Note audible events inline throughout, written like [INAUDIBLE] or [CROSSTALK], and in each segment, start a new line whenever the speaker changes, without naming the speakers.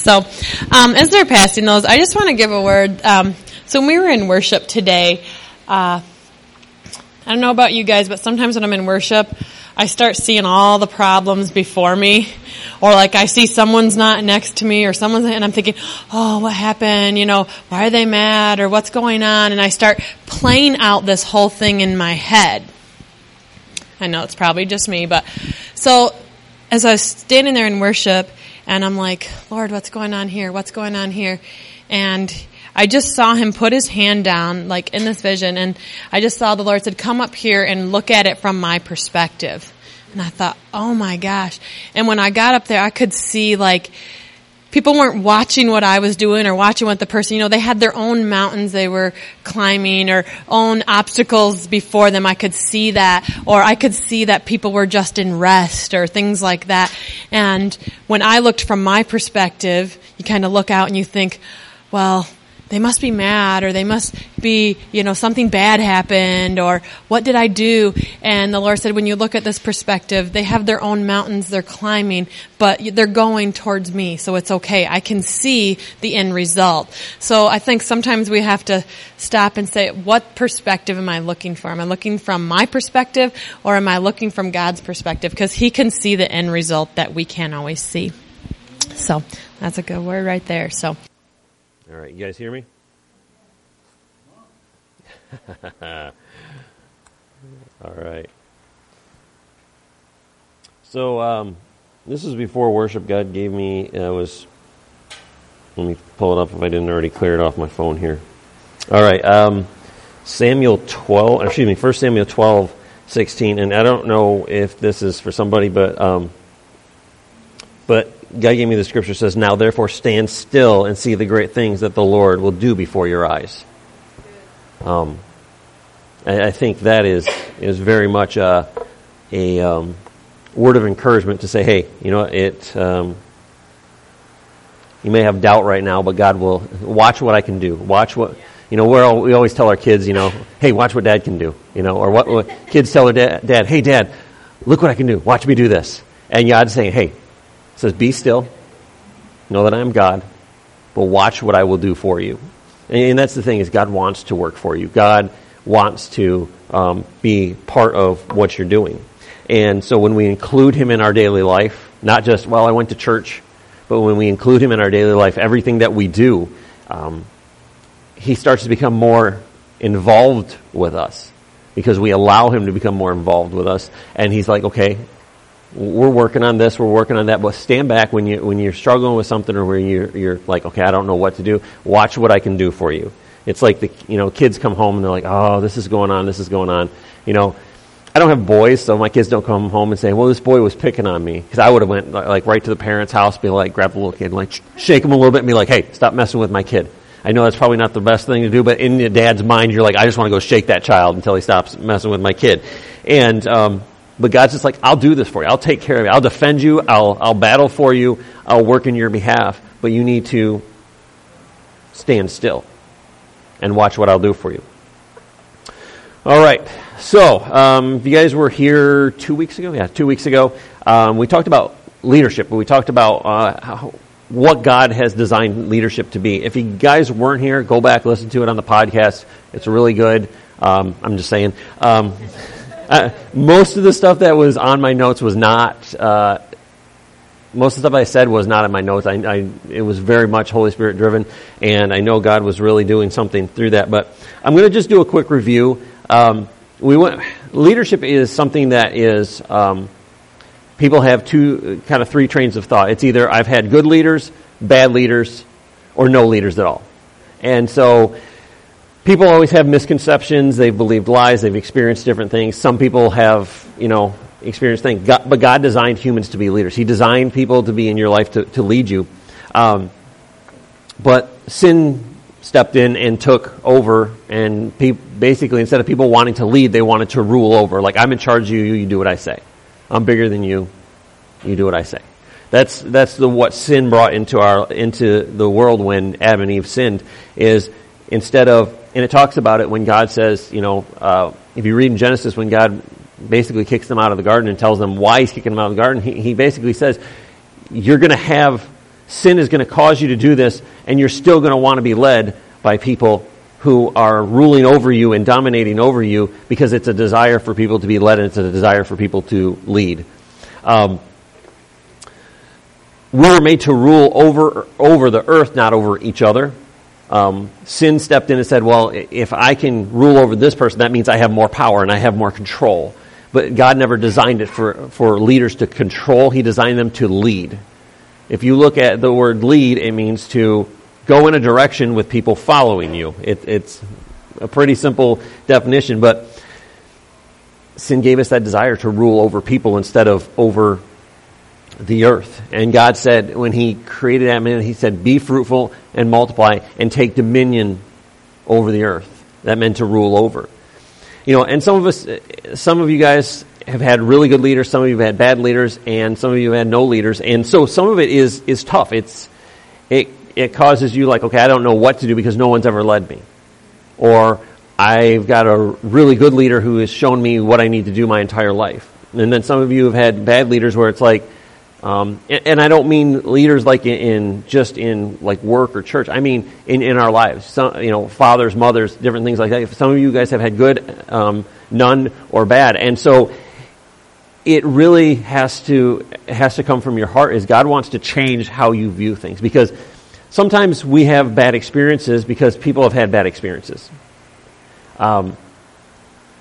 So, um, as they're passing those, I just want to give a word. Um, so, when we were in worship today, uh, I don't know about you guys, but sometimes when I'm in worship, I start seeing all the problems before me, or like I see someone's not next to me, or someone's, and I'm thinking, oh, what happened? You know, why are they mad, or what's going on? And I start playing out this whole thing in my head. I know it's probably just me, but so as I was standing there in worship, and I'm like, Lord, what's going on here? What's going on here? And I just saw him put his hand down, like in this vision, and I just saw the Lord said, come up here and look at it from my perspective. And I thought, oh my gosh. And when I got up there, I could see like, people weren't watching what I was doing or watching what the person, you know, they had their own mountains they were climbing or own obstacles before them. I could see that or I could see that people were just in rest or things like that. And when I looked from my perspective, you kind of look out and you think, well, they must be mad or they must be, you know, something bad happened or what did I do? And the Lord said, when you look at this perspective, they have their own mountains they're climbing, but they're going towards me. So it's okay. I can see the end result. So I think sometimes we have to stop and say, what perspective am I looking for? Am I looking from my perspective or am I looking from God's perspective? Because He can see the end result that we can't always see. So that's a good word right there. So.
All right, you guys hear me? [LAUGHS] All right. So um, this is before worship. God gave me. Uh, was let me pull it up if I didn't already clear it off my phone here. All right, um, Samuel twelve. Excuse me, First Samuel 12, 16. And I don't know if this is for somebody, but um, but God gave me the scripture says, Now therefore stand still and see the great things that the Lord will do before your eyes. Um, I, I think that is, is very much a, a um, word of encouragement to say, hey, you know, it, um, you may have doubt right now, but God will watch what I can do. Watch what, you know, we're all, we always tell our kids, you know, hey, watch what dad can do, you know, or what, what kids tell their dad, dad, hey, dad, look what I can do. Watch me do this. And God's saying, hey, says, Be still, know that I am God, but watch what I will do for you. And, that's the thing is God wants to work for you. God wants to um, be part of what you're doing. And so when we include him in our daily life, not just, well, I went to church, but when we include him in our daily life, everything that we do, um, he starts to become more involved with us because we allow him to become more involved with us. And he's like, okay, we're working on this, we're working on that, but stand back when you when you're struggling with something or where you're you're like, okay, I don't know what to do. Watch what I can do for you. It's like the you know kids come home and they're like, oh, this is going on, this is going on. You know, I don't have boys, so my kids don't come home and say, well, this boy was picking on me because I would have went like right to the parents' house, be like, grab the little kid, and like shake him a little bit, and be like, hey, stop messing with my kid. I know that's probably not the best thing to do, but in your dad's mind, you're like, I just want to go shake that child until he stops messing with my kid. And um, but God's just like, I'll do this for you. I'll take care of you. I'll defend you. I'll, I'll battle for you. I'll work in your behalf. But you need to stand still and watch what I'll do for you. All right. So, um, if you guys were here two weeks ago, yeah, two weeks ago, um, we talked about leadership. We talked about uh, how, what God has designed leadership to be. If you guys weren't here, go back, listen to it on the podcast. It's really good. Um, I'm just saying. [LAUGHS] Uh, most of the stuff that was on my notes was not. Uh, most of the stuff I said was not in my notes. I, I, it was very much Holy Spirit driven, and I know God was really doing something through that. But I'm going to just do a quick review. Um, we went, leadership is something that is um, people have two kind of three trains of thought. It's either I've had good leaders, bad leaders, or no leaders at all. And so people always have misconceptions. They've believed lies. They've experienced different things. Some people have, you know, experienced things. God, but God designed humans to be leaders. He designed people to be in your life to, to lead you. Um, but sin stepped in and took over, and pe- basically, instead of people wanting to lead, they wanted to rule over. Like, I'm in charge of you, you do what I say. I'm bigger than you, you do what I say. That's that's the what sin brought into our into the world when Adam and Eve sinned. Is instead of and it talks about it when God says, you know, uh, if you read in Genesis when God basically kicks them out of the garden and tells them why he's kicking them out of the garden, he, he basically says, you're going to have sin is going to cause you to do this, and you're still going to want to be led by people who are ruling over you and dominating over you because it's a desire for people to be led and it's a desire for people to lead. Um, we were made to rule over over the earth, not over each other. Um, sin stepped in and said, "Well, if I can rule over this person, that means I have more power and I have more control." But God never designed it for for leaders to control; He designed them to lead. If you look at the word "lead," it means to go in a direction with people following you. It, it's a pretty simple definition, but sin gave us that desire to rule over people instead of over the earth. And God said, when He created that man, He said, be fruitful and multiply and take dominion over the earth. That meant to rule over. You know, and some of us, some of you guys have had really good leaders, some of you have had bad leaders, and some of you have had no leaders. And so some of it is, is tough. It's, it, it causes you like, okay, I don't know what to do because no one's ever led me. Or I've got a really good leader who has shown me what I need to do my entire life. And then some of you have had bad leaders where it's like, um, and, and, I don't mean leaders like in, in, just in like work or church. I mean in, in our lives. Some, you know, fathers, mothers, different things like that. If some of you guys have had good, um, none, or bad, and so it really has to has to come from your heart. Is God wants to change how you view things because sometimes we have bad experiences because people have had bad experiences. Um,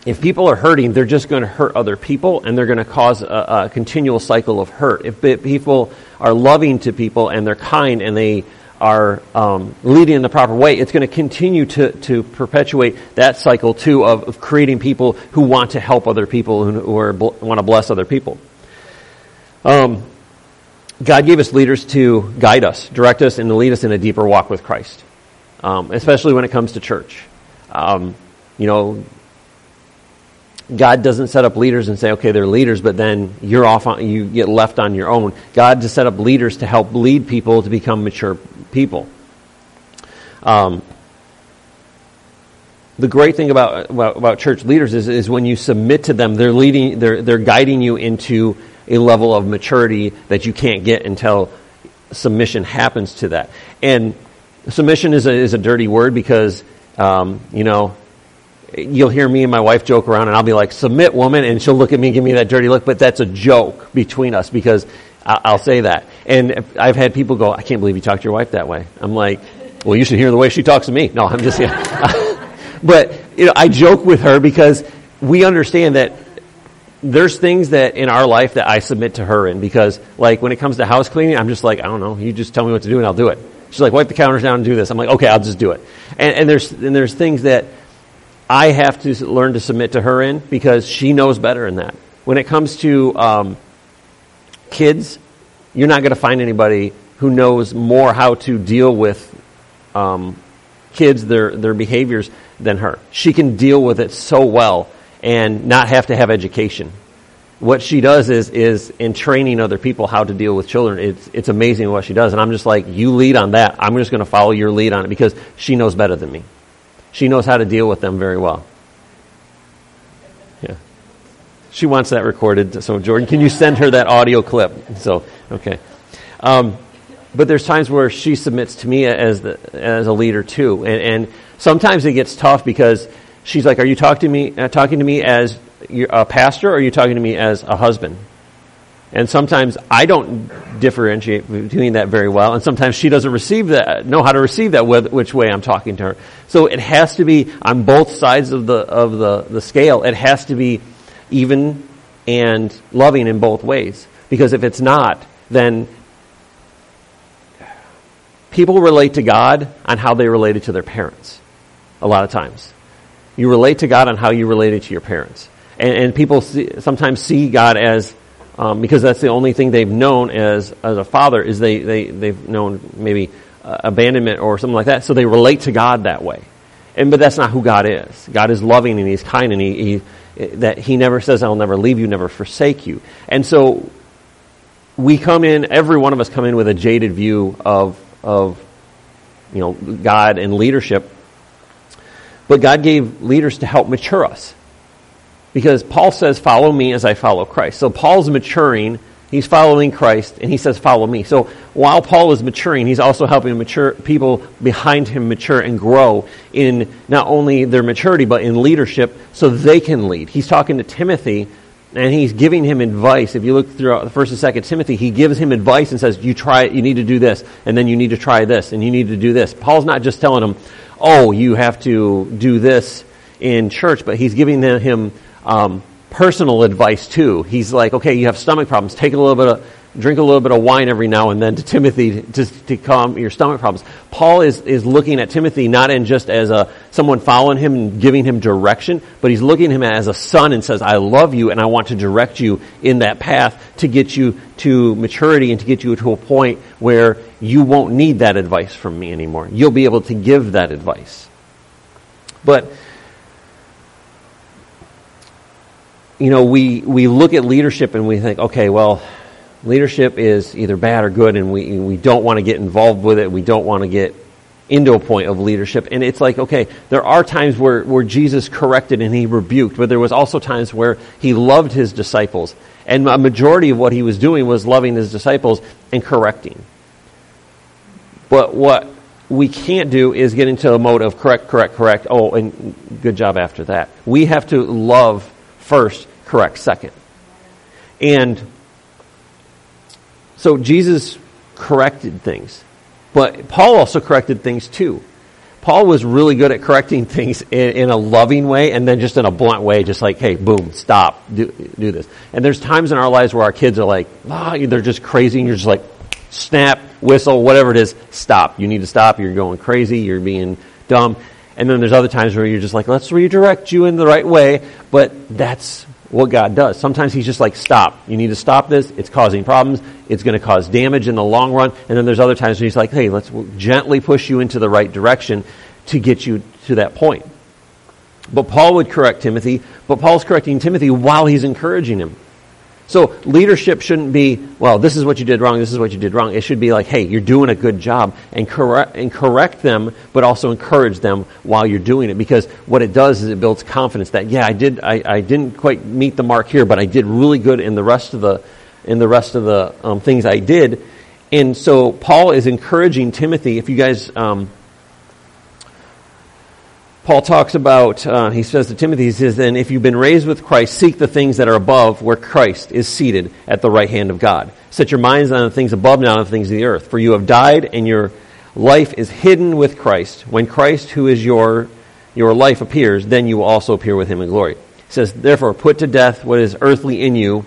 if people are hurting, they're just going to hurt other people and they're going to cause a, a continual cycle of hurt. If people are loving to people and they're kind and they are um, leading in the proper way, it's going to continue to, to perpetuate that cycle too of, of creating people who want to help other people, who, who are, want to bless other people. Um, God gave us leaders to guide us, direct us, and to lead us in a deeper walk with Christ, um, especially when it comes to church. Um, you know, God doesn't set up leaders and say, okay, they're leaders, but then you're off on, you get left on your own. God to set up leaders to help lead people to become mature people. Um, the great thing about, about, about, church leaders is, is when you submit to them, they're leading, they're, they're guiding you into a level of maturity that you can't get until submission happens to that. And submission is a, is a dirty word because, um, you know, you'll hear me and my wife joke around and I'll be like, submit woman, and she'll look at me and give me that dirty look, but that's a joke between us because I'll say that. And I've had people go, I can't believe you talk to your wife that way. I'm like, well, you should hear the way she talks to me. No, I'm just, yeah. [LAUGHS] but, you know, I joke with her because we understand that there's things that in our life that I submit to her in because, like, when it comes to house cleaning, I'm just like, I don't know, you just tell me what to do and I'll do it. She's like, wipe the counters down and do this. I'm like, okay, I'll just do it. And, and there's, and there's things that, I have to learn to submit to her in because she knows better in that. When it comes to um, kids, you're not going to find anybody who knows more how to deal with um, kids, their, their behaviors, than her. She can deal with it so well and not have to have education. What she does is, is in training other people how to deal with children, it's, it's amazing what she does. And I'm just like, you lead on that. I'm just going to follow your lead on it because she knows better than me. She knows how to deal with them very well. Yeah. She wants that recorded. So, Jordan, can you send her that audio clip? So, okay. Um, but there's times where she submits to me as the, as a leader too, and, and sometimes it gets tough because she's like, "Are you talking to me uh, talking to me as a pastor, or are you talking to me as a husband?" And sometimes I don't differentiate between that very well, and sometimes she doesn't receive that, know how to receive that which way I'm talking to her. So it has to be on both sides of the of the, the scale. It has to be even and loving in both ways. Because if it's not, then people relate to God on how they related to their parents. A lot of times, you relate to God on how you related to your parents, and, and people see, sometimes see God as um, because that's the only thing they've known as as a father is they they they've known maybe uh, abandonment or something like that. So they relate to God that way, and but that's not who God is. God is loving and He's kind and He, he that He never says I'll never leave you, never forsake you. And so we come in. Every one of us come in with a jaded view of of you know God and leadership. But God gave leaders to help mature us. Because Paul says, follow me as I follow Christ. So Paul's maturing He's following Christ, and he says, Follow me. So while Paul is maturing, he's also helping mature people behind him mature and grow in not only their maturity, but in leadership so they can lead. He's talking to Timothy, and he's giving him advice. If you look throughout the first and second Timothy, he gives him advice and says, You try you need to do this, and then you need to try this, and you need to do this. Paul's not just telling him, Oh, you have to do this in church, but he's giving him um, personal advice too. He's like, okay, you have stomach problems. Take a little bit of, drink a little bit of wine every now and then to Timothy to, to calm your stomach problems. Paul is, is looking at Timothy not in just as a, someone following him and giving him direction, but he's looking at him as a son and says, I love you and I want to direct you in that path to get you to maturity and to get you to a point where you won't need that advice from me anymore. You'll be able to give that advice. But you know, we, we look at leadership and we think, okay, well, leadership is either bad or good, and we, we don't want to get involved with it. We don't want to get into a point of leadership. And it's like, okay, there are times where, where Jesus corrected and he rebuked, but there was also times where he loved his disciples. And a majority of what he was doing was loving his disciples and correcting. But what we can't do is get into a mode of correct, correct, correct. Oh, and good job after that. We have to love first, correct second. And so Jesus corrected things. But Paul also corrected things too. Paul was really good at correcting things in, in, a loving way and then just in a blunt way, just like, hey, boom, stop, do, do this. And there's times in our lives where our kids are like, ah, they're just crazy, and you're just like, snap, whistle, whatever it is, stop. You need to stop, you're going crazy, you're being dumb. And then there's other times where you're just like, let's redirect you in the right way. But that's what God does. Sometimes He's just like, stop. You need to stop this. It's causing problems. It's going to cause damage in the long run. And then there's other times where He's like, hey, let's gently push you into the right direction to get you to that point. But Paul would correct Timothy, but Paul's correcting Timothy while he's encouraging him. So leadership shouldn't be, well, this is what you did wrong, this is what you did wrong. It should be like, hey, you're doing a good job and correct, and correct them, but also encourage them while you're doing it because what it does is it builds confidence that, yeah, I did, I, I didn't quite meet the mark here, but I did really good in the rest of the, in the rest of the um, things I did. And so Paul is encouraging Timothy, if you guys, um, Paul talks about, uh, he says to Timothy, he says, then if you've been raised with Christ, seek the things that are above where Christ is seated at the right hand of God. Set your minds on the things above, not on the things of the earth. For you have died and your life is hidden with Christ. When Christ, who is your, your life, appears, then you will also appear with him in glory. He says, therefore, put to death what is earthly in you,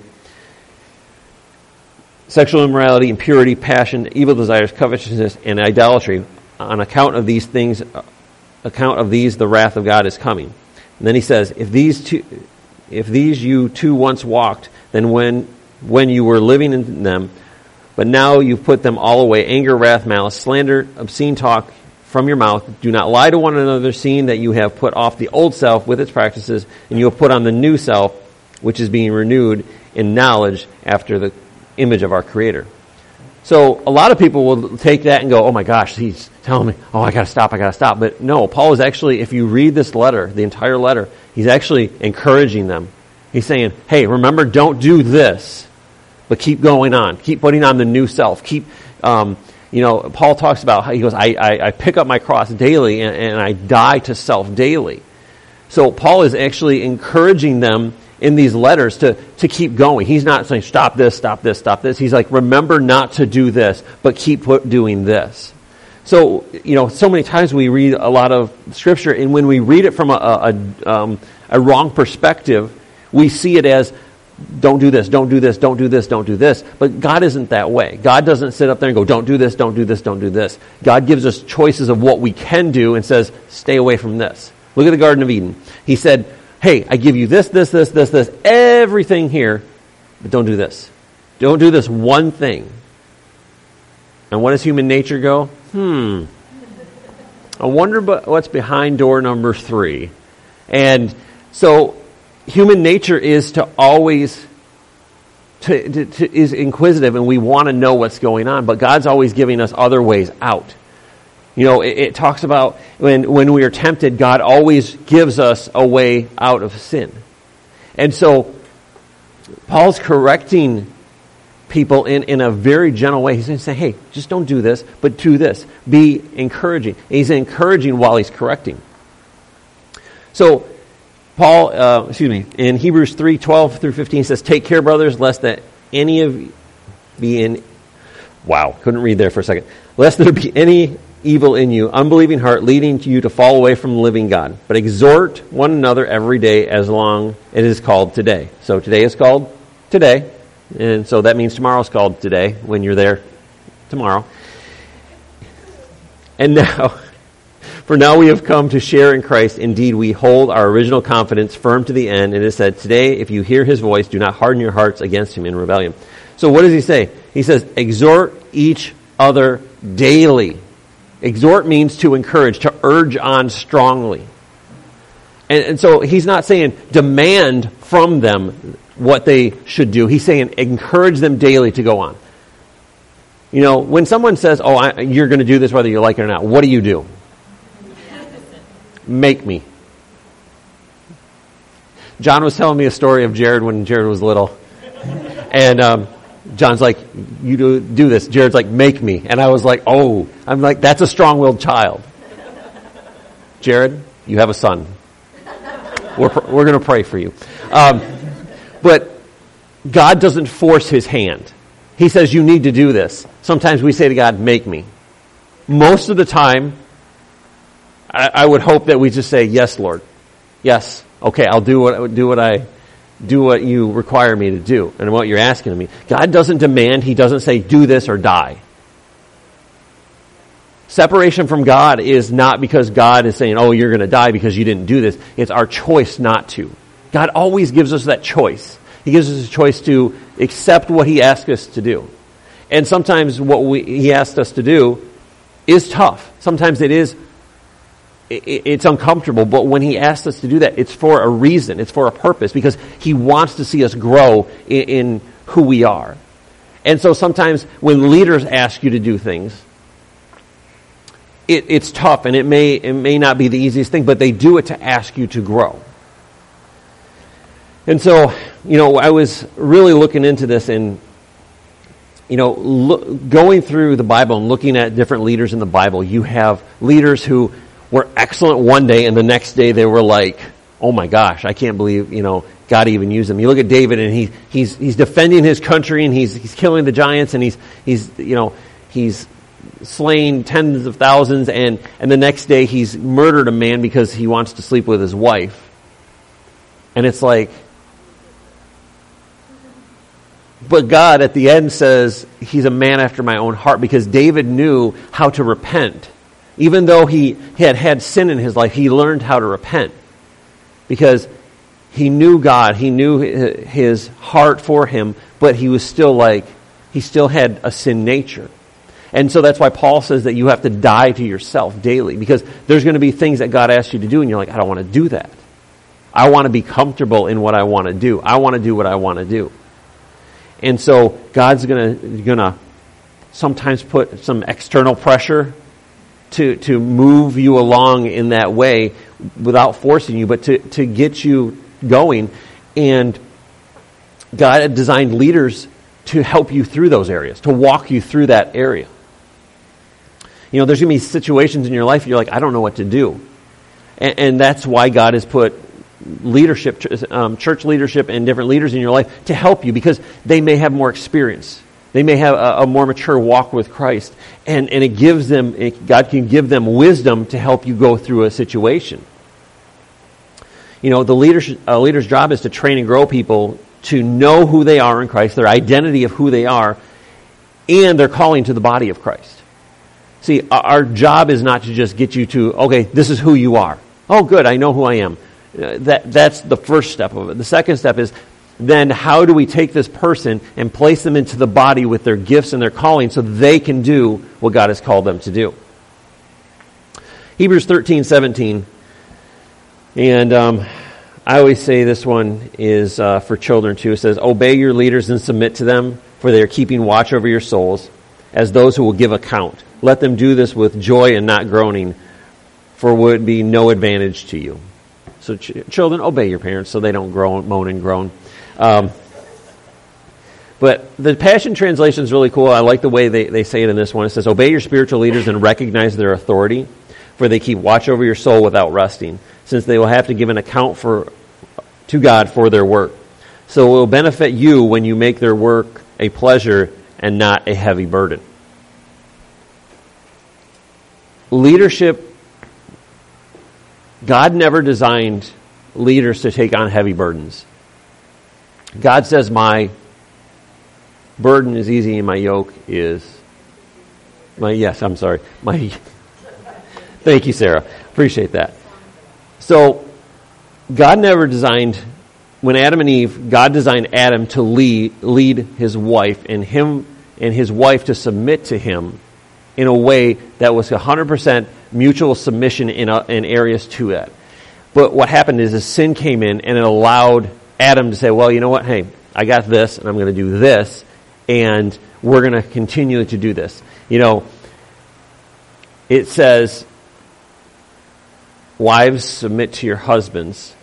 sexual immorality, impurity, passion, evil desires, covetousness, and idolatry. On account of these things, account of these the wrath of God is coming. And then he says, if these two, if these you two once walked, then when when you were living in them, but now you've put them all away, anger, wrath, malice, slander, obscene talk from your mouth. Do not lie to one another, seeing that you have put off the old self with its practices, and you have put on the new self, which is being renewed in knowledge after the image of our Creator. So a lot of people will take that and go, oh my gosh, he's telling me, oh, I gotta stop, I gotta stop. But no, Paul is actually, if you read this letter, the entire letter, he's actually encouraging them. He's saying, hey, remember, don't do this, but keep going on. Keep putting on the new self. Keep, um, you know, Paul talks about how he goes, I, I, I pick up my cross daily and, and I die to self daily. So Paul is actually encouraging them in these letters to, to keep going. He's not saying, stop this, stop this, stop this. He's like, remember not to do this, but keep doing this. So, you know, so many times we read a lot of scripture, and when we read it from a, a, um, a wrong perspective, we see it as, don't do this, don't do this, don't do this, don't do this. But God isn't that way. God doesn't sit up there and go, don't do this, don't do this, don't do this. God gives us choices of what we can do and says, stay away from this. Look at the Garden of Eden. He said, hey, I give you this, this, this, this, this, everything here, but don't do this. Don't do this one thing. And what does human nature go? Hmm. I wonder what's behind door number three. And so human nature is to always to, to, to, is inquisitive and we want to know what's going on, but God's always giving us other ways out. You know, it, it, talks about when, when we are tempted, God always gives us a way out of sin. And so, Paul's correcting people in, in a very gentle way. He's going to say, hey, just don't do this, but do this. Be encouraging. And he's encouraging while he's correcting. So, Paul, uh, excuse me, in Hebrews 3 12 through 15 says, Take care, brothers, lest that any of be in. Wow, couldn't read there for a second. Lest there be any evil in you, unbelieving heart, leading you to fall away from the living God. But exhort one another every day as long it is called today. So today is called today. And so that means tomorrow's called today when you're there tomorrow. And [LAUGHS] now, for now we have come to share in Christ. Indeed, we hold our original confidence firm to the end. And it said, Today, if you hear his voice, do not harden your hearts against him in rebellion. So what does he say? He says, Exhort each other daily. Exhort means to encourage, to urge on strongly. And, and so he's not saying demand from them what they should do. He's saying encourage them daily to go on. You know, when someone says, "Oh, I, you're going to do this whether you like it or not," what do you do? Make me. John was telling me a story of Jared when Jared was little, and um, John's like, "You do do this." Jared's like, "Make me," and I was like, "Oh," I'm like, "That's a strong-willed child." Jared, you have a son. We're we're going to pray for you. Um, but God doesn't force his hand. He says, You need to do this. Sometimes we say to God, Make me. Most of the time, I, I would hope that we just say, Yes, Lord. Yes. Okay, I'll do what, do what I do what you require me to do and what you're asking of me. God doesn't demand, He doesn't say, do this or die. Separation from God is not because God is saying, oh, you're going to die because you didn't do this. It's our choice not to. God always gives us that choice. He gives us a choice to accept what He asks us to do. And sometimes what we, He asks us to do is tough. Sometimes it is, it's uncomfortable, but when He asks us to do that, it's for a reason, it's for a purpose, because He wants to see us grow in, in who we are. And so sometimes when leaders ask you to do things, it, it's tough and it may, it may not be the easiest thing, but they do it to ask you to grow. And so, you know, I was really looking into this and, you know, going through the Bible and looking at different leaders in the Bible, you have leaders who were excellent one day and the next day they were like, oh my gosh, I can't believe, you know, God even used them. You look at David and he, he's, he's defending his country and he's, he's killing the giants and he's, he's, you know, he's slain tens of thousands and, and the next day he's murdered a man because he wants to sleep with his wife. And it's like, but God at the end says he's a man after my own heart because David knew how to repent. Even though he had had sin in his life, he learned how to repent because he knew God, he knew his heart for him, but he was still like, he still had a sin nature. And so that's why Paul says that you have to die to yourself daily because there's going to be things that God asks you to do and you're like, I don't want to do that. I want to be comfortable in what I want to do. I want to do what I want to do. And so God's gonna gonna sometimes put some external pressure to to move you along in that way without forcing you, but to, to get you going. And God had designed leaders to help you through those areas, to walk you through that area. You know, there's going to be situations in your life you're like, I don't know what to do. And, and that's why God has put leadership, um, church leadership, and different leaders in your life to help you because they may have more experience. They may have a, a more mature walk with Christ. And, and it gives them, it, God can give them wisdom to help you go through a situation. You know, the leader's, leader's job is to train and grow people to know who they are in Christ, their identity of who they are, and their calling to the body of Christ. See, our job is not to just get you to, okay, this is who you are. Oh, good, I know who I am. Uh, that, that's the first step of it. The second step is then how do we take this person and place them into the body with their gifts and their calling so they can do what God has called them to do? Hebrews 13, 17. And um, I always say this one is uh, for children too. It says, Obey your leaders and submit to them, for they are keeping watch over your souls as those who will give account. Let them do this with joy and not groaning, for it would be no advantage to you. So, ch- children, obey your parents so they don't groan, moan and groan. Um, But the Passion Translation is really cool. I like the way they, they say it in this one. It says, Obey your spiritual leaders and recognize their authority, for they keep watch over your soul without resting, since they will have to give an account for, to God for their work. So it will benefit you when you make their work a pleasure and not a heavy burden. Leadership, God never designed leaders to take on heavy burdens. God says, My burden is easy and my yoke is my yes, I'm sorry. My [LAUGHS] Thank you, Sarah. Appreciate that. So God never designed when Adam and Eve, God designed Adam to lead, lead his wife and him and his wife to submit to him in a way that was 100% mutual submission in, a, in areas to that. But what happened is the sin came in and it allowed Adam to say, well, you know what? Hey, I got this and I'm going to do this and we're going to continue to do this. You know, it says, wives submit to your husbands.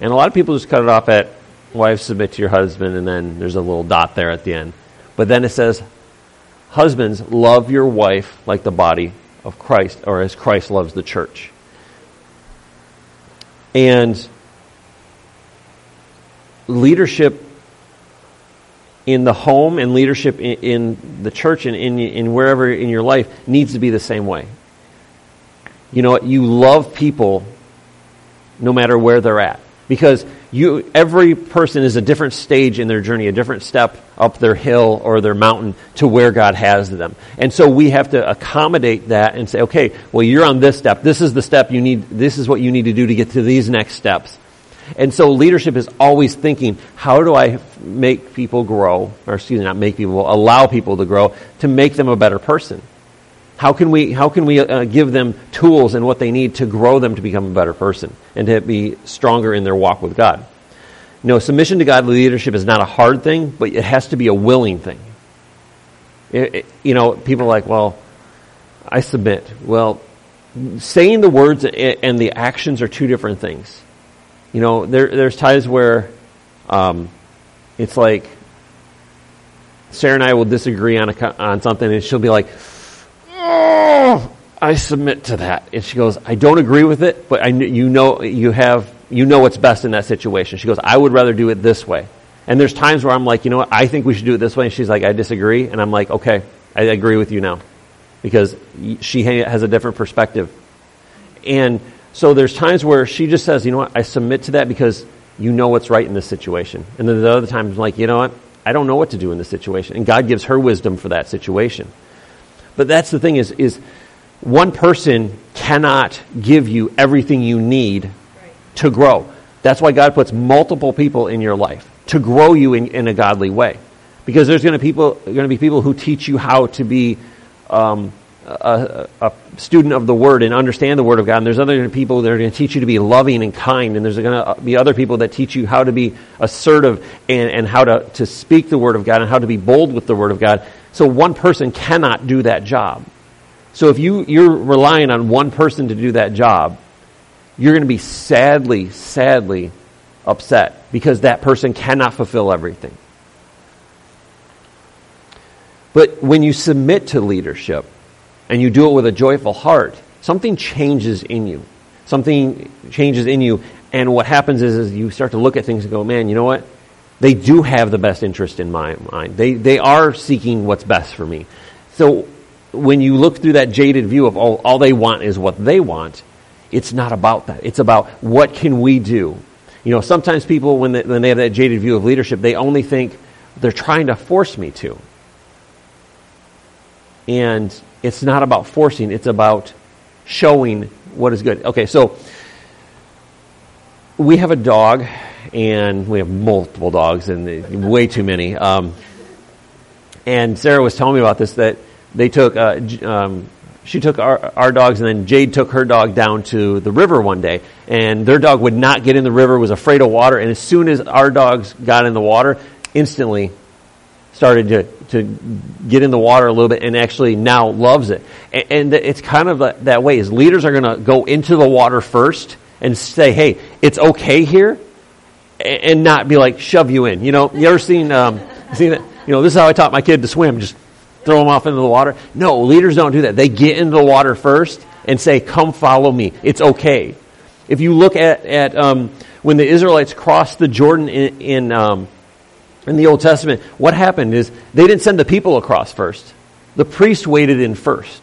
And a lot of people just cut it off at wives submit to your husband and then there's a little dot there at the end. But then it says, husbands love your wife like the body of Christ or as Christ loves the church. And leadership in the home and leadership in, in the church and in, in wherever in your life needs to be the same way. You know, you love people no matter where they're at. Because you, every person is a different stage in their journey, a different step up their hill or their mountain to where God has them. And so we have to accommodate that and say, okay, well, you're on this step. This is the step you need, this is what you need to do to get to these next steps. And so leadership is always thinking, how do I make people grow, or excuse me, not make people, allow people to grow to make them a better person? How can we, how can we uh, give them tools and what they need to grow them to become a better person and to be stronger in their walk with God? No, submission to God leadership is not a hard thing, but it has to be a willing thing. It, it, you know, people are like, well, I submit. Well, saying the words and the actions are two different things. You know, there, there's times where um, it's like Sarah and I will disagree on a, on something, and she'll be like, "Oh, I submit to that," and she goes, "I don't agree with it, but I you know you have you know what's best in that situation." She goes, "I would rather do it this way." And there's times where I'm like, you know what, I think we should do it this way, and she's like, I disagree, and I'm like, okay, I agree with you now, because she has a different perspective, and so there's times where she just says, you know what, I submit to that because you know what's right in this situation. And then the other times, I'm like, you know what, I don't know what to do in this situation. And God gives her wisdom for that situation. But that's the thing is, is one person cannot give you everything you need to grow. That's why God puts multiple people in your life to grow you in, in a godly way. Because there's going to going to be people who teach you how to be um, a, a, student of the Word and understand the Word of God. And there's other people that are going to teach you to be loving and kind. And there's going to be other people that teach you how to be assertive and, and how to, to speak the Word of God and how to be bold with the Word of God. So one person cannot do that job. So if you, you're relying on one person to do that job, you're going to be sadly, sadly upset because that person cannot fulfill everything. But when you submit to leadership, and you do it with a joyful heart, something changes in you. Something changes in you, and what happens is, is you start to look at things and go, man, you know what? They do have the best interest in my mind. They, they are seeking what's best for me. So when you look through that jaded view of all, all they want is what they want, it's not about that. It's about what can we do. You know, sometimes people, when they, when they have that jaded view of leadership, they only think they're trying to force me to. And it's not about forcing, it's about showing what is good. Okay, so we have a dog, and we have multiple dogs, and [LAUGHS] way too many. Um, and Sarah was telling me about this that they took, uh, um, she took our, our dogs, and then Jade took her dog down to the river one day, and their dog would not get in the river, was afraid of water, and as soon as our dogs got in the water, instantly started to, to get in the water a little bit and actually now loves it. And, and it's kind of that way is leaders are going to go into the water first and say, hey, it's okay here. and not be like shove you in. You know, you ever seen um, [LAUGHS] seen that? You know, this is how I taught my kid to swim. Just throw them off into the water. No, leaders don't do that. They get into the water first and say, "Come follow me. It's okay." If you look at at um, when the Israelites crossed the Jordan in in, um, in the Old Testament, what happened is they didn't send the people across first. The priest waded in first.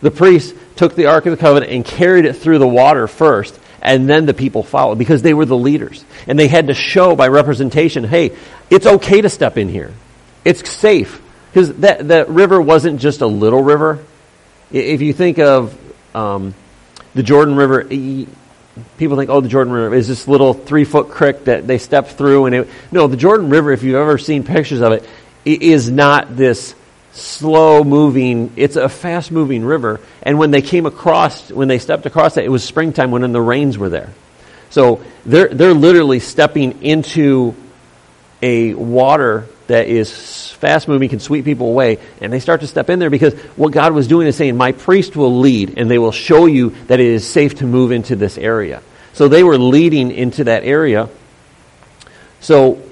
The priest took the Ark of the Covenant and carried it through the water first, and then the people followed because they were the leaders. And they had to show by representation, hey, it's okay to step in here. It's safe. Because that, that river wasn't just a little river. If you think of um, the Jordan River, people think, oh, the Jordan River is this little three foot creek that they step through. And it, no, the Jordan River, if you've ever seen pictures of it, it is not this slow moving, it's a fast moving river. And when they came across, when they stepped across that, it was springtime when the rains were there. So they're, they're literally stepping into a water that is fast moving, can sweep people away, and they start to step in there because what God was doing is saying, My priest will lead, and they will show you that it is safe to move into this area. So they were leading into that area so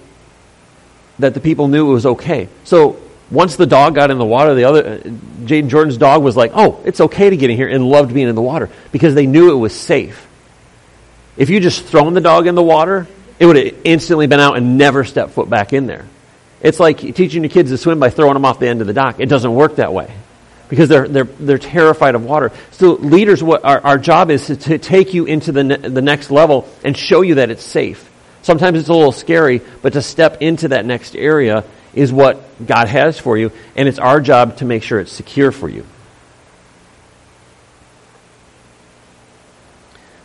that the people knew it was okay. So once the dog got in the water, the other, uh, Jaden Jordan's dog was like, oh, it's okay to get in here, and loved being in the water because they knew it was safe. If you just thrown the dog in the water, it would have instantly been out and never stepped foot back in there. It's like teaching your kids to swim by throwing them off the end of the dock. It doesn't work that way because they're, they're, they're terrified of water. So, leaders, what our, our job is to, to take you into the, ne- the next level and show you that it's safe. Sometimes it's a little scary, but to step into that next area is what God has for you, and it's our job to make sure it's secure for you.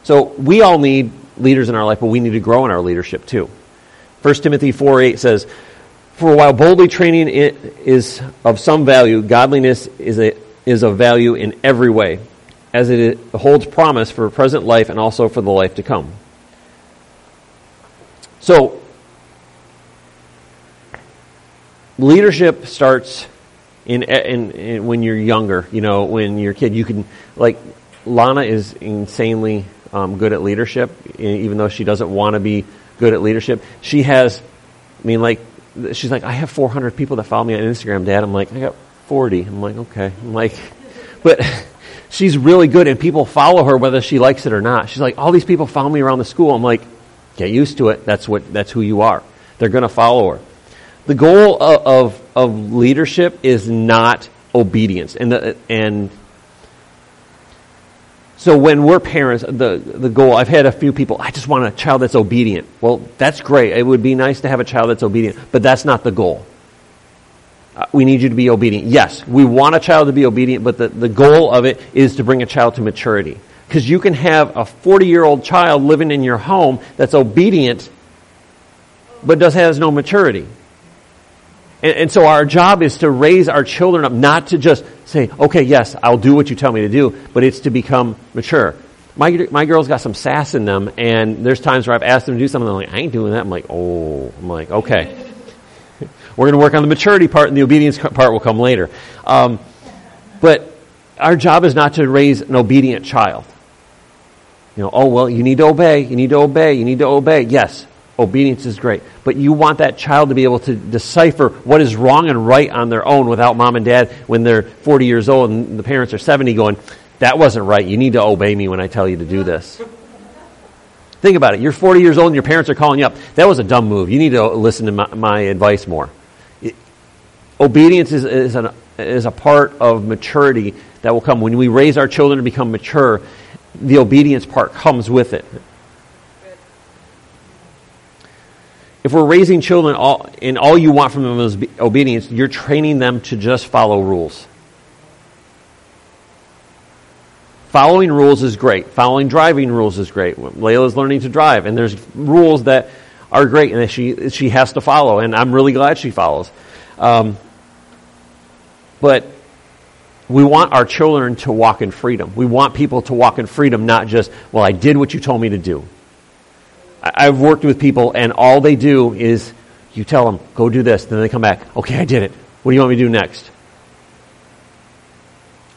So, we all need leaders in our life, but we need to grow in our leadership too. 1 Timothy 4 8 says, For while boldly training is of some value, godliness is, a, is of value in every way, as it holds promise for present life and also for the life to come. So, leadership starts in, in, in, when you're younger. You know, when you're a kid, you can like Lana is insanely um, good at leadership, even though she doesn't want to be good at leadership. She has, I mean, like, she's like, I have 400 people that follow me on Instagram, Dad. I'm like, I got 40. I'm like, okay. I'm like, but [LAUGHS] she's really good, and people follow her whether she likes it or not. She's like, all these people follow me around the school. I'm like, get used to it. That's what. That's who you are. They're going to follow her. The goal of, of, of leadership is not obedience, and the, and so when we're parents, the, the goal, I've had a few people, I just want a child that's obedient. Well, that's great. It would be nice to have a child that's obedient, but that's not the goal. Uh, we need you to be obedient. Yes, we want a child to be obedient, but the, the goal of it is to bring a child to maturity. Because you can have a 40 year old child living in your home that's obedient, but does has no maturity. And, and, so our job is to raise our children up, not to just say, okay, yes, I'll do what you tell me to do, but it's to become mature. My, my girls got some sass in them, and there's times where I've asked them to do something, they're like, I ain't doing that. I'm like, oh, I'm like, okay. [LAUGHS] We're going to work on the maturity part, and the obedience part will come later. Um, but our job is not to raise an obedient child. You know, oh, well, you need to obey, you need to obey, you need to obey. Yes, obedience is great. But you want that child to be able to decipher what is wrong and right on their own without mom and dad when they're 40 years old and the parents are 70 going, that wasn't right. You need to obey me when I tell you to do this. Think about it. You're 40 years old and your parents are calling you up. That was a dumb move. You need to listen to my, my advice more. It, obedience is, is, an, is a part of maturity that will come. When we raise our children to become mature, the obedience part comes with it. If we're raising children all, and all you want from them is obedience, you're training them to just follow rules. Following rules is great. Following driving rules is great. Layla's learning to drive, and there's rules that are great and that she, she has to follow, and I'm really glad she follows. Um, but we want our children to walk in freedom. We want people to walk in freedom, not just, well, I did what you told me to do. I've worked with people, and all they do is you tell them, go do this. Then they come back, okay, I did it. What do you want me to do next?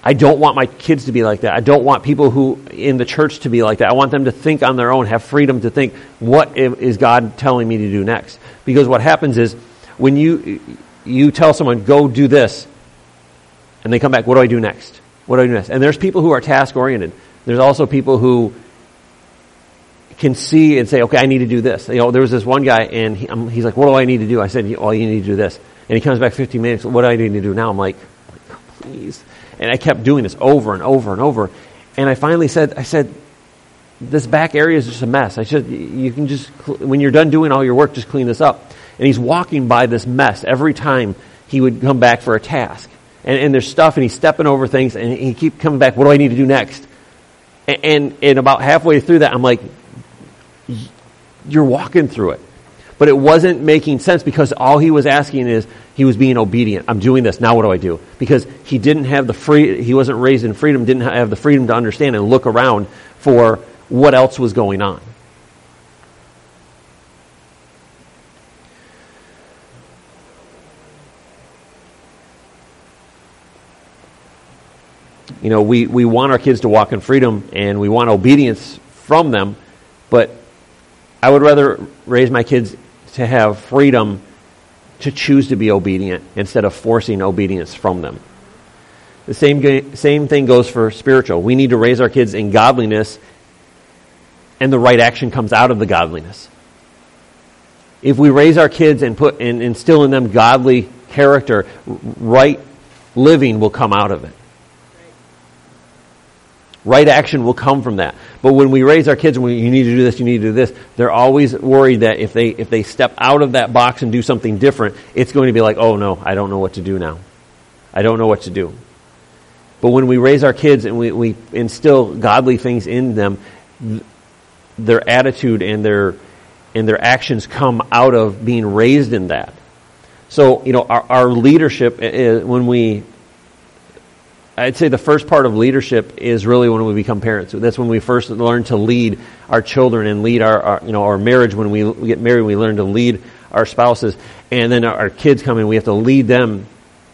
I don't want my kids to be like that. I don't want people who in the church to be like that. I want them to think on their own, have freedom to think, what is God telling me to do next? Because what happens is when you you tell someone, go do this, and they come back, what do I do next? What do I do next? And there's people who are task oriented. There's also people who can see and say, okay, I need to do this. You know, there was this one guy, and he, he's like, what do I need to do? I said, all you need to do this. And he comes back 15 minutes, what do I need to do now? I'm like, please. And I kept doing this over and over and over. And I finally said, I said, this back area is just a mess. I said, you can just, when you're done doing all your work, just clean this up. And he's walking by this mess every time he would come back for a task. And, and there's stuff, and he's stepping over things, and he keep coming back, what do I need to do next? And, and, and about halfway through that, I'm like, you're walking through it. But it wasn't making sense because all he was asking is, he was being obedient. I'm doing this. Now what do I do? Because he didn't have the free, he wasn't raised in freedom, didn't have the freedom to understand and look around for what else was going on. You know, we, we want our kids to walk in freedom and we want obedience from them, but I would rather raise my kids to have freedom to choose to be obedient instead of forcing obedience from them. The same, same thing goes for spiritual. We need to raise our kids in godliness, and the right action comes out of the godliness. If we raise our kids and put and instill in them godly character, right living will come out of it. Right action will come from that. But when we raise our kids we, you need to do this, you need to do this, they're always worried that if they, if they step out of that box and do something different, it's going to be like, oh no, I don't know what to do now. I don't know what to do. But when we raise our kids and we, we instill godly things in them, their attitude and their, and their actions come out of being raised in that. So, you know, our, our leadership, is, when we I'd say the first part of leadership is really when we become parents. That's when we first learn to lead our children and lead our, our you know our marriage. When we get married, we learn to lead our spouses, and then our, our kids come in. We have to lead them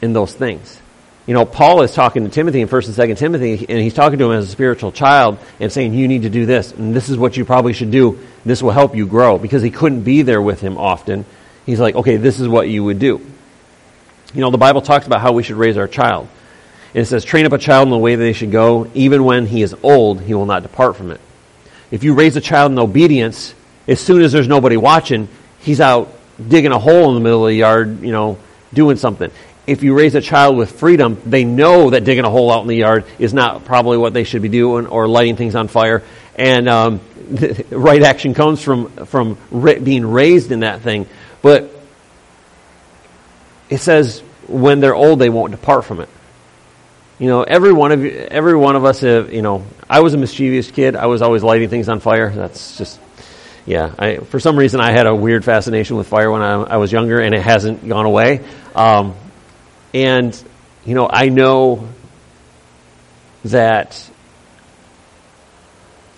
in those things. You know, Paul is talking to Timothy in First and Second Timothy, and he's talking to him as a spiritual child and saying, "You need to do this, and this is what you probably should do. This will help you grow." Because he couldn't be there with him often, he's like, "Okay, this is what you would do." You know, the Bible talks about how we should raise our child. And it says, train up a child in the way they should go. Even when he is old, he will not depart from it. If you raise a child in obedience, as soon as there's nobody watching, he's out digging a hole in the middle of the yard, you know, doing something. If you raise a child with freedom, they know that digging a hole out in the yard is not probably what they should be doing or lighting things on fire. And um, [LAUGHS] right action comes from, from being raised in that thing. But it says when they're old, they won't depart from it. You know, every one of you, every one of us, have, you know, I was a mischievous kid. I was always lighting things on fire. That's just, yeah. I, for some reason, I had a weird fascination with fire when I, I was younger, and it hasn't gone away. Um, and you know, I know that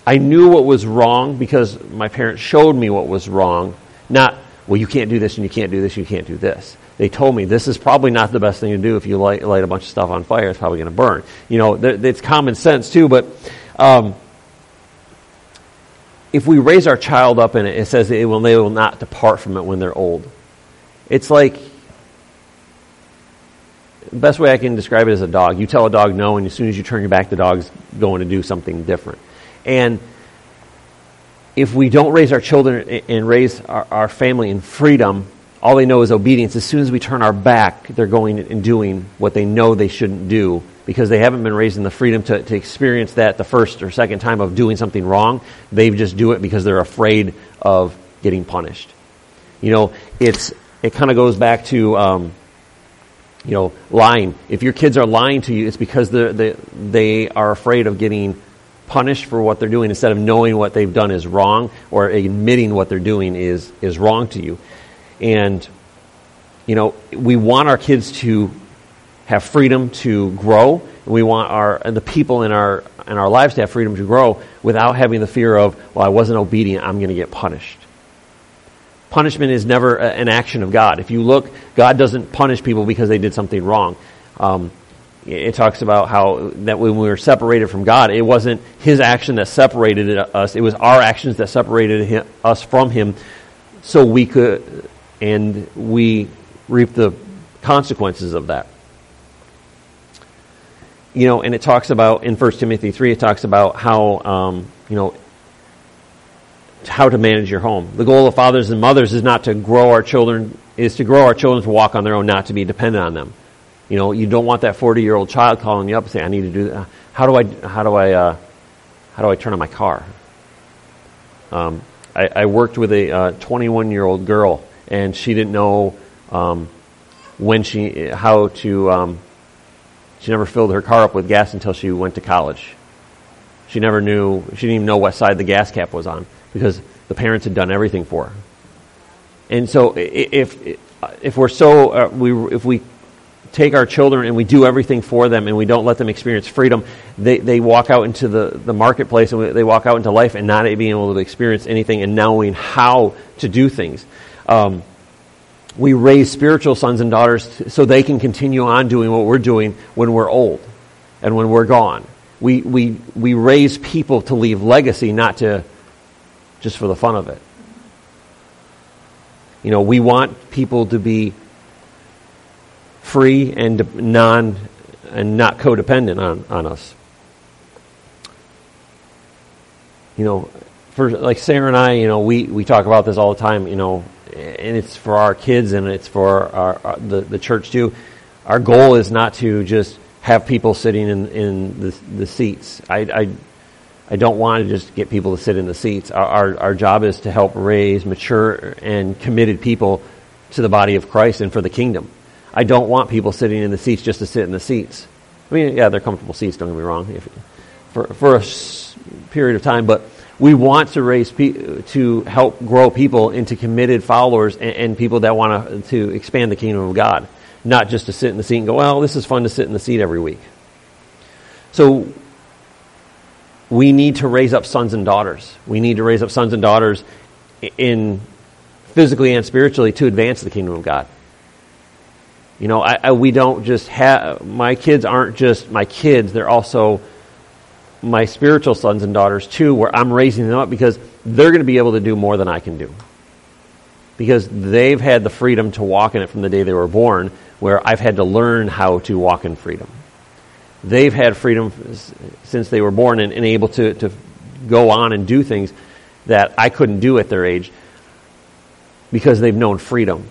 I knew what was wrong because my parents showed me what was wrong. Not, well, you can't do this and you can't do this, you can't do this they told me this is probably not the best thing to do if you light, light a bunch of stuff on fire. It's probably going to burn. You know, it's common sense too, but um, if we raise our child up in it, it says it will, they will not depart from it when they're old. It's like the best way I can describe it is a dog. You tell a dog no, and as soon as you turn your back, the dog's going to do something different. And if we don't raise our children and raise our, our family in freedom, all they know is obedience. As soon as we turn our back, they're going and doing what they know they shouldn't do because they haven't been raised in the freedom to, to experience that the first or second time of doing something wrong. They just do it because they're afraid of getting punished. You know, it's it kind of goes back to um, you know lying. If your kids are lying to you, it's because they they are afraid of getting punished for what they're doing instead of knowing what they've done is wrong or admitting what they're doing is is wrong to you. And, you know, we want our kids to have freedom to grow. We want our, the people in our, in our lives to have freedom to grow without having the fear of, well, I wasn't obedient, I'm going to get punished. Punishment is never a, an action of God. If you look, God doesn't punish people because they did something wrong. Um, it talks about how that when we were separated from God, it wasn't His action that separated us; it was our actions that separated him, us from Him, so we could, and we reap the consequences of that. You know, and it talks about in 1 Timothy three, it talks about how um, you know how to manage your home. The goal of fathers and mothers is not to grow our children, is to grow our children to walk on their own, not to be dependent on them. You know, you don't want that 40 year old child calling you up and saying, I need to do that. How do I, how do I, uh, how do I turn on my car? Um, I, I, worked with a 21 uh, year old girl and she didn't know, um, when she, how to, um, she never filled her car up with gas until she went to college. She never knew, she didn't even know what side the gas cap was on because the parents had done everything for her. And so if, if we're so, uh, we, if we take our children and we do everything for them and we don't let them experience freedom, they, they walk out into the, the marketplace and they walk out into life and not being able to experience anything and knowing how to do things. Um, we raise spiritual sons and daughters so they can continue on doing what we're doing when we're old and when we're gone. We, we, we raise people to leave legacy, not to just for the fun of it. You know, we want people to be free and non and not codependent on, on us. You know, for like Sarah and I, you know, we, we talk about this all the time, you know, and it's for our kids and it's for our, our the, the church too. Our goal is not to just have people sitting in, in the, the seats. I, I, I don't want to just get people to sit in the seats. Our, our, our job is to help raise mature and committed people to the body of Christ and for the kingdom. I don't want people sitting in the seats just to sit in the seats. I mean, yeah, they're comfortable seats. Don't get me wrong, if, for for a period of time, but we want to raise pe- to help grow people into committed followers and, and people that want to expand the kingdom of God, not just to sit in the seat and go, well, this is fun to sit in the seat every week. So we need to raise up sons and daughters. We need to raise up sons and daughters in physically and spiritually to advance the kingdom of God. You know, I, I, we don't just have, my kids aren't just my kids, they're also my spiritual sons and daughters too, where I'm raising them up because they're going to be able to do more than I can do. Because they've had the freedom to walk in it from the day they were born, where I've had to learn how to walk in freedom. They've had freedom since they were born and, and able to, to go on and do things that I couldn't do at their age because they've known freedom.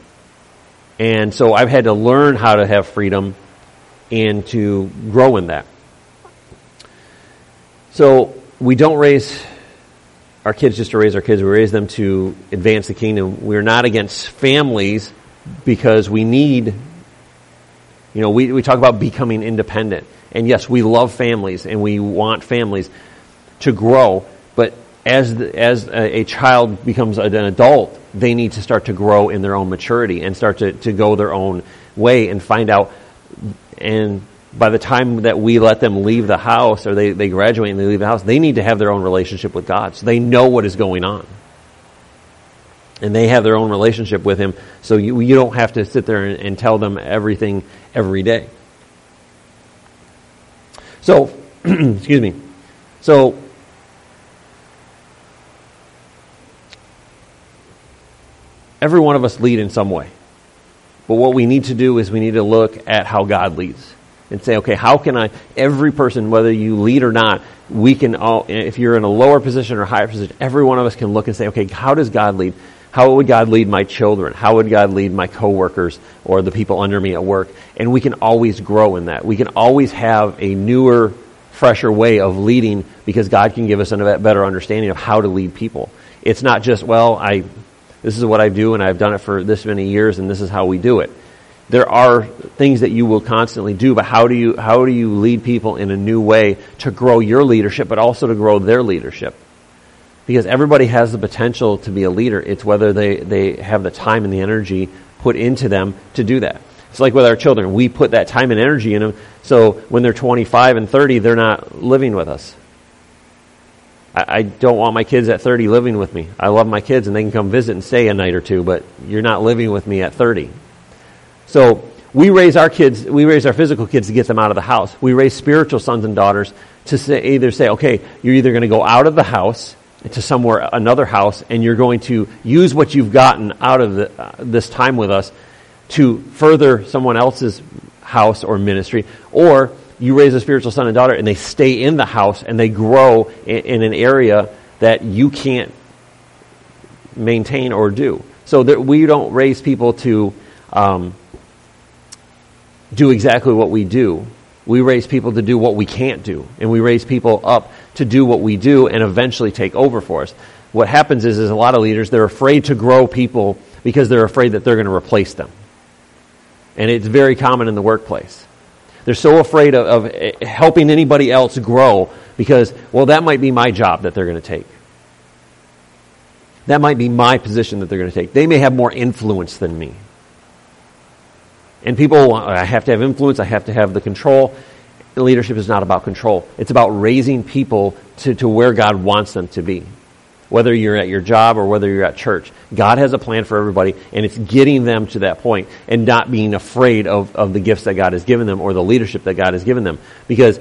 And so I've had to learn how to have freedom and to grow in that. So we don't raise our kids just to raise our kids, we raise them to advance the kingdom. We're not against families because we need, you know, we, we talk about becoming independent. And yes, we love families and we want families to grow, but as, the, as a, a, child becomes an adult, they need to start to grow in their own maturity and start to, to go their own way and find out. And by the time that we let them leave the house or they, they graduate and they leave the house, they need to have their own relationship with God. So they know what is going on. And they have their own relationship with Him. So you, you don't have to sit there and, and tell them everything every day. So, [CLEARS THROAT] excuse me. So, every one of us lead in some way. But what we need to do is we need to look at how God leads and say, okay, how can I, every person, whether you lead or not, we can all, if you're in a lower position or higher position, every one of us can look and say, okay, how does God lead? How would God lead my children? How would God lead my coworkers or the people under me at work? And we can always grow in that. We can always have a newer, fresher way of leading because God can give us a better understanding of how to lead people. It's not just, well, I this is what I do and I've done it for this many years and this is how we do it. There are things that you will constantly do, but how do you, how do you lead people in a new way to grow your leadership, but also to grow their leadership? Because everybody has the potential to be a leader. It's whether they, they have the time and the energy put into them to do that. It's like with our children. We put that time and energy in them, so when they're 25 and 30, they're not living with us. I, I don't want my kids at 30 living with me. I love my kids and they can come visit and stay a night or two, but you're not living with me at 30. So We raise our kids, we raise our physical kids to get them out of the house. We raise spiritual sons and daughters to say, either say, okay, you're either going to go out of the house to somewhere, another house, and you're going to use what you've gotten out of the, uh, this time with us to further someone else's house or ministry, or you raise a spiritual son and daughter and they stay in the house and they grow in, in an area that you can't maintain or do. So that we don't raise people to um, do exactly what we do. We raise people to do what we can't do, and we raise people up to do what we do and eventually take over for us. What happens is, is a lot of leaders they're afraid to grow people because they're afraid that they're going to replace them, and it's very common in the workplace. They're so afraid of, of eh, helping anybody else grow because, well, that might be my job that they're going to take. That might be my position that they're going to take. They may have more influence than me. And people, oh, I have to have influence, I have to have the control. Leadership is not about control. It's about raising people to, to where God wants them to be. Whether you're at your job or whether you're at church. God has a plan for everybody, and it's getting them to that point and not being afraid of, of the gifts that God has given them or the leadership that God has given them. Because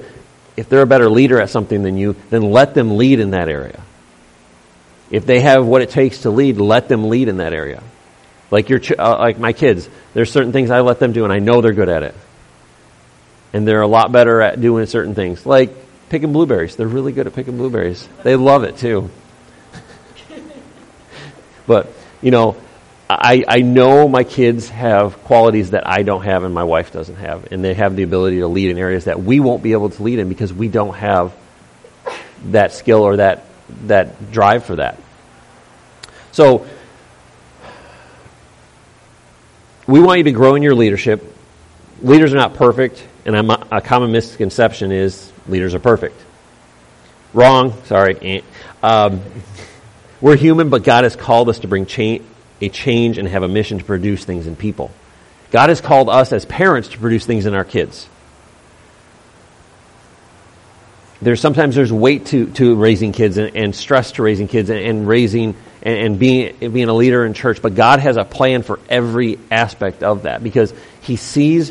if they're a better leader at something than you, then let them lead in that area. If they have what it takes to lead, let them lead in that area. Like your, ch- uh, like my kids, there's certain things I let them do, and I know they're good at it. And they're a lot better at doing certain things, like picking blueberries. They're really good at picking blueberries. They love it too. [LAUGHS] but you know, I, I know my kids have qualities that I don't have and my wife doesn't have, and they have the ability to lead in areas that we won't be able to lead in because we don't have that skill or that that drive for that. So we want you to grow in your leadership. Leaders are not perfect, and a common misconception is leaders are perfect. Wrong. Sorry. Um, we're human, but God has called us to bring a change and have a mission to produce things in people. God has called us as parents to produce things in our kids. There's sometimes there's weight to, to raising kids and, and stress to raising kids and, and raising and, and being, being a leader in church, but God has a plan for every aspect of that because He sees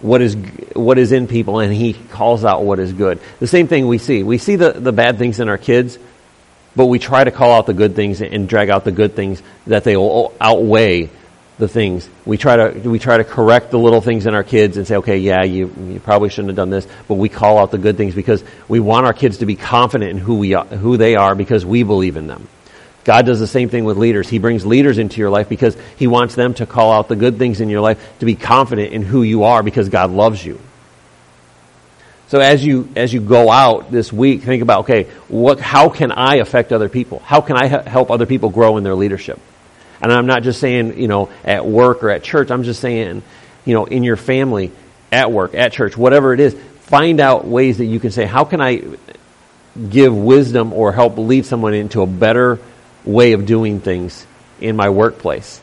what is what is in people and He calls out what is good. The same thing we see. We see the, the bad things in our kids, but we try to call out the good things and drag out the good things that they will outweigh the things. We try to we try to correct the little things in our kids and say, okay, yeah, you you probably shouldn't have done this, but we call out the good things because we want our kids to be confident in who we are, who they are because we believe in them. God does the same thing with leaders. He brings leaders into your life because He wants them to call out the good things in your life, to be confident in who you are because God loves you. So as you, as you go out this week, think about, okay, what, how can I affect other people? How can I help other people grow in their leadership? And I'm not just saying, you know, at work or at church. I'm just saying, you know, in your family, at work, at church, whatever it is, find out ways that you can say, how can I give wisdom or help lead someone into a better way of doing things in my workplace.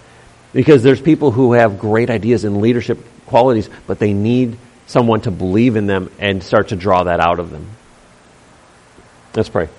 Because there's people who have great ideas and leadership qualities, but they need someone to believe in them and start to draw that out of them. Let's pray.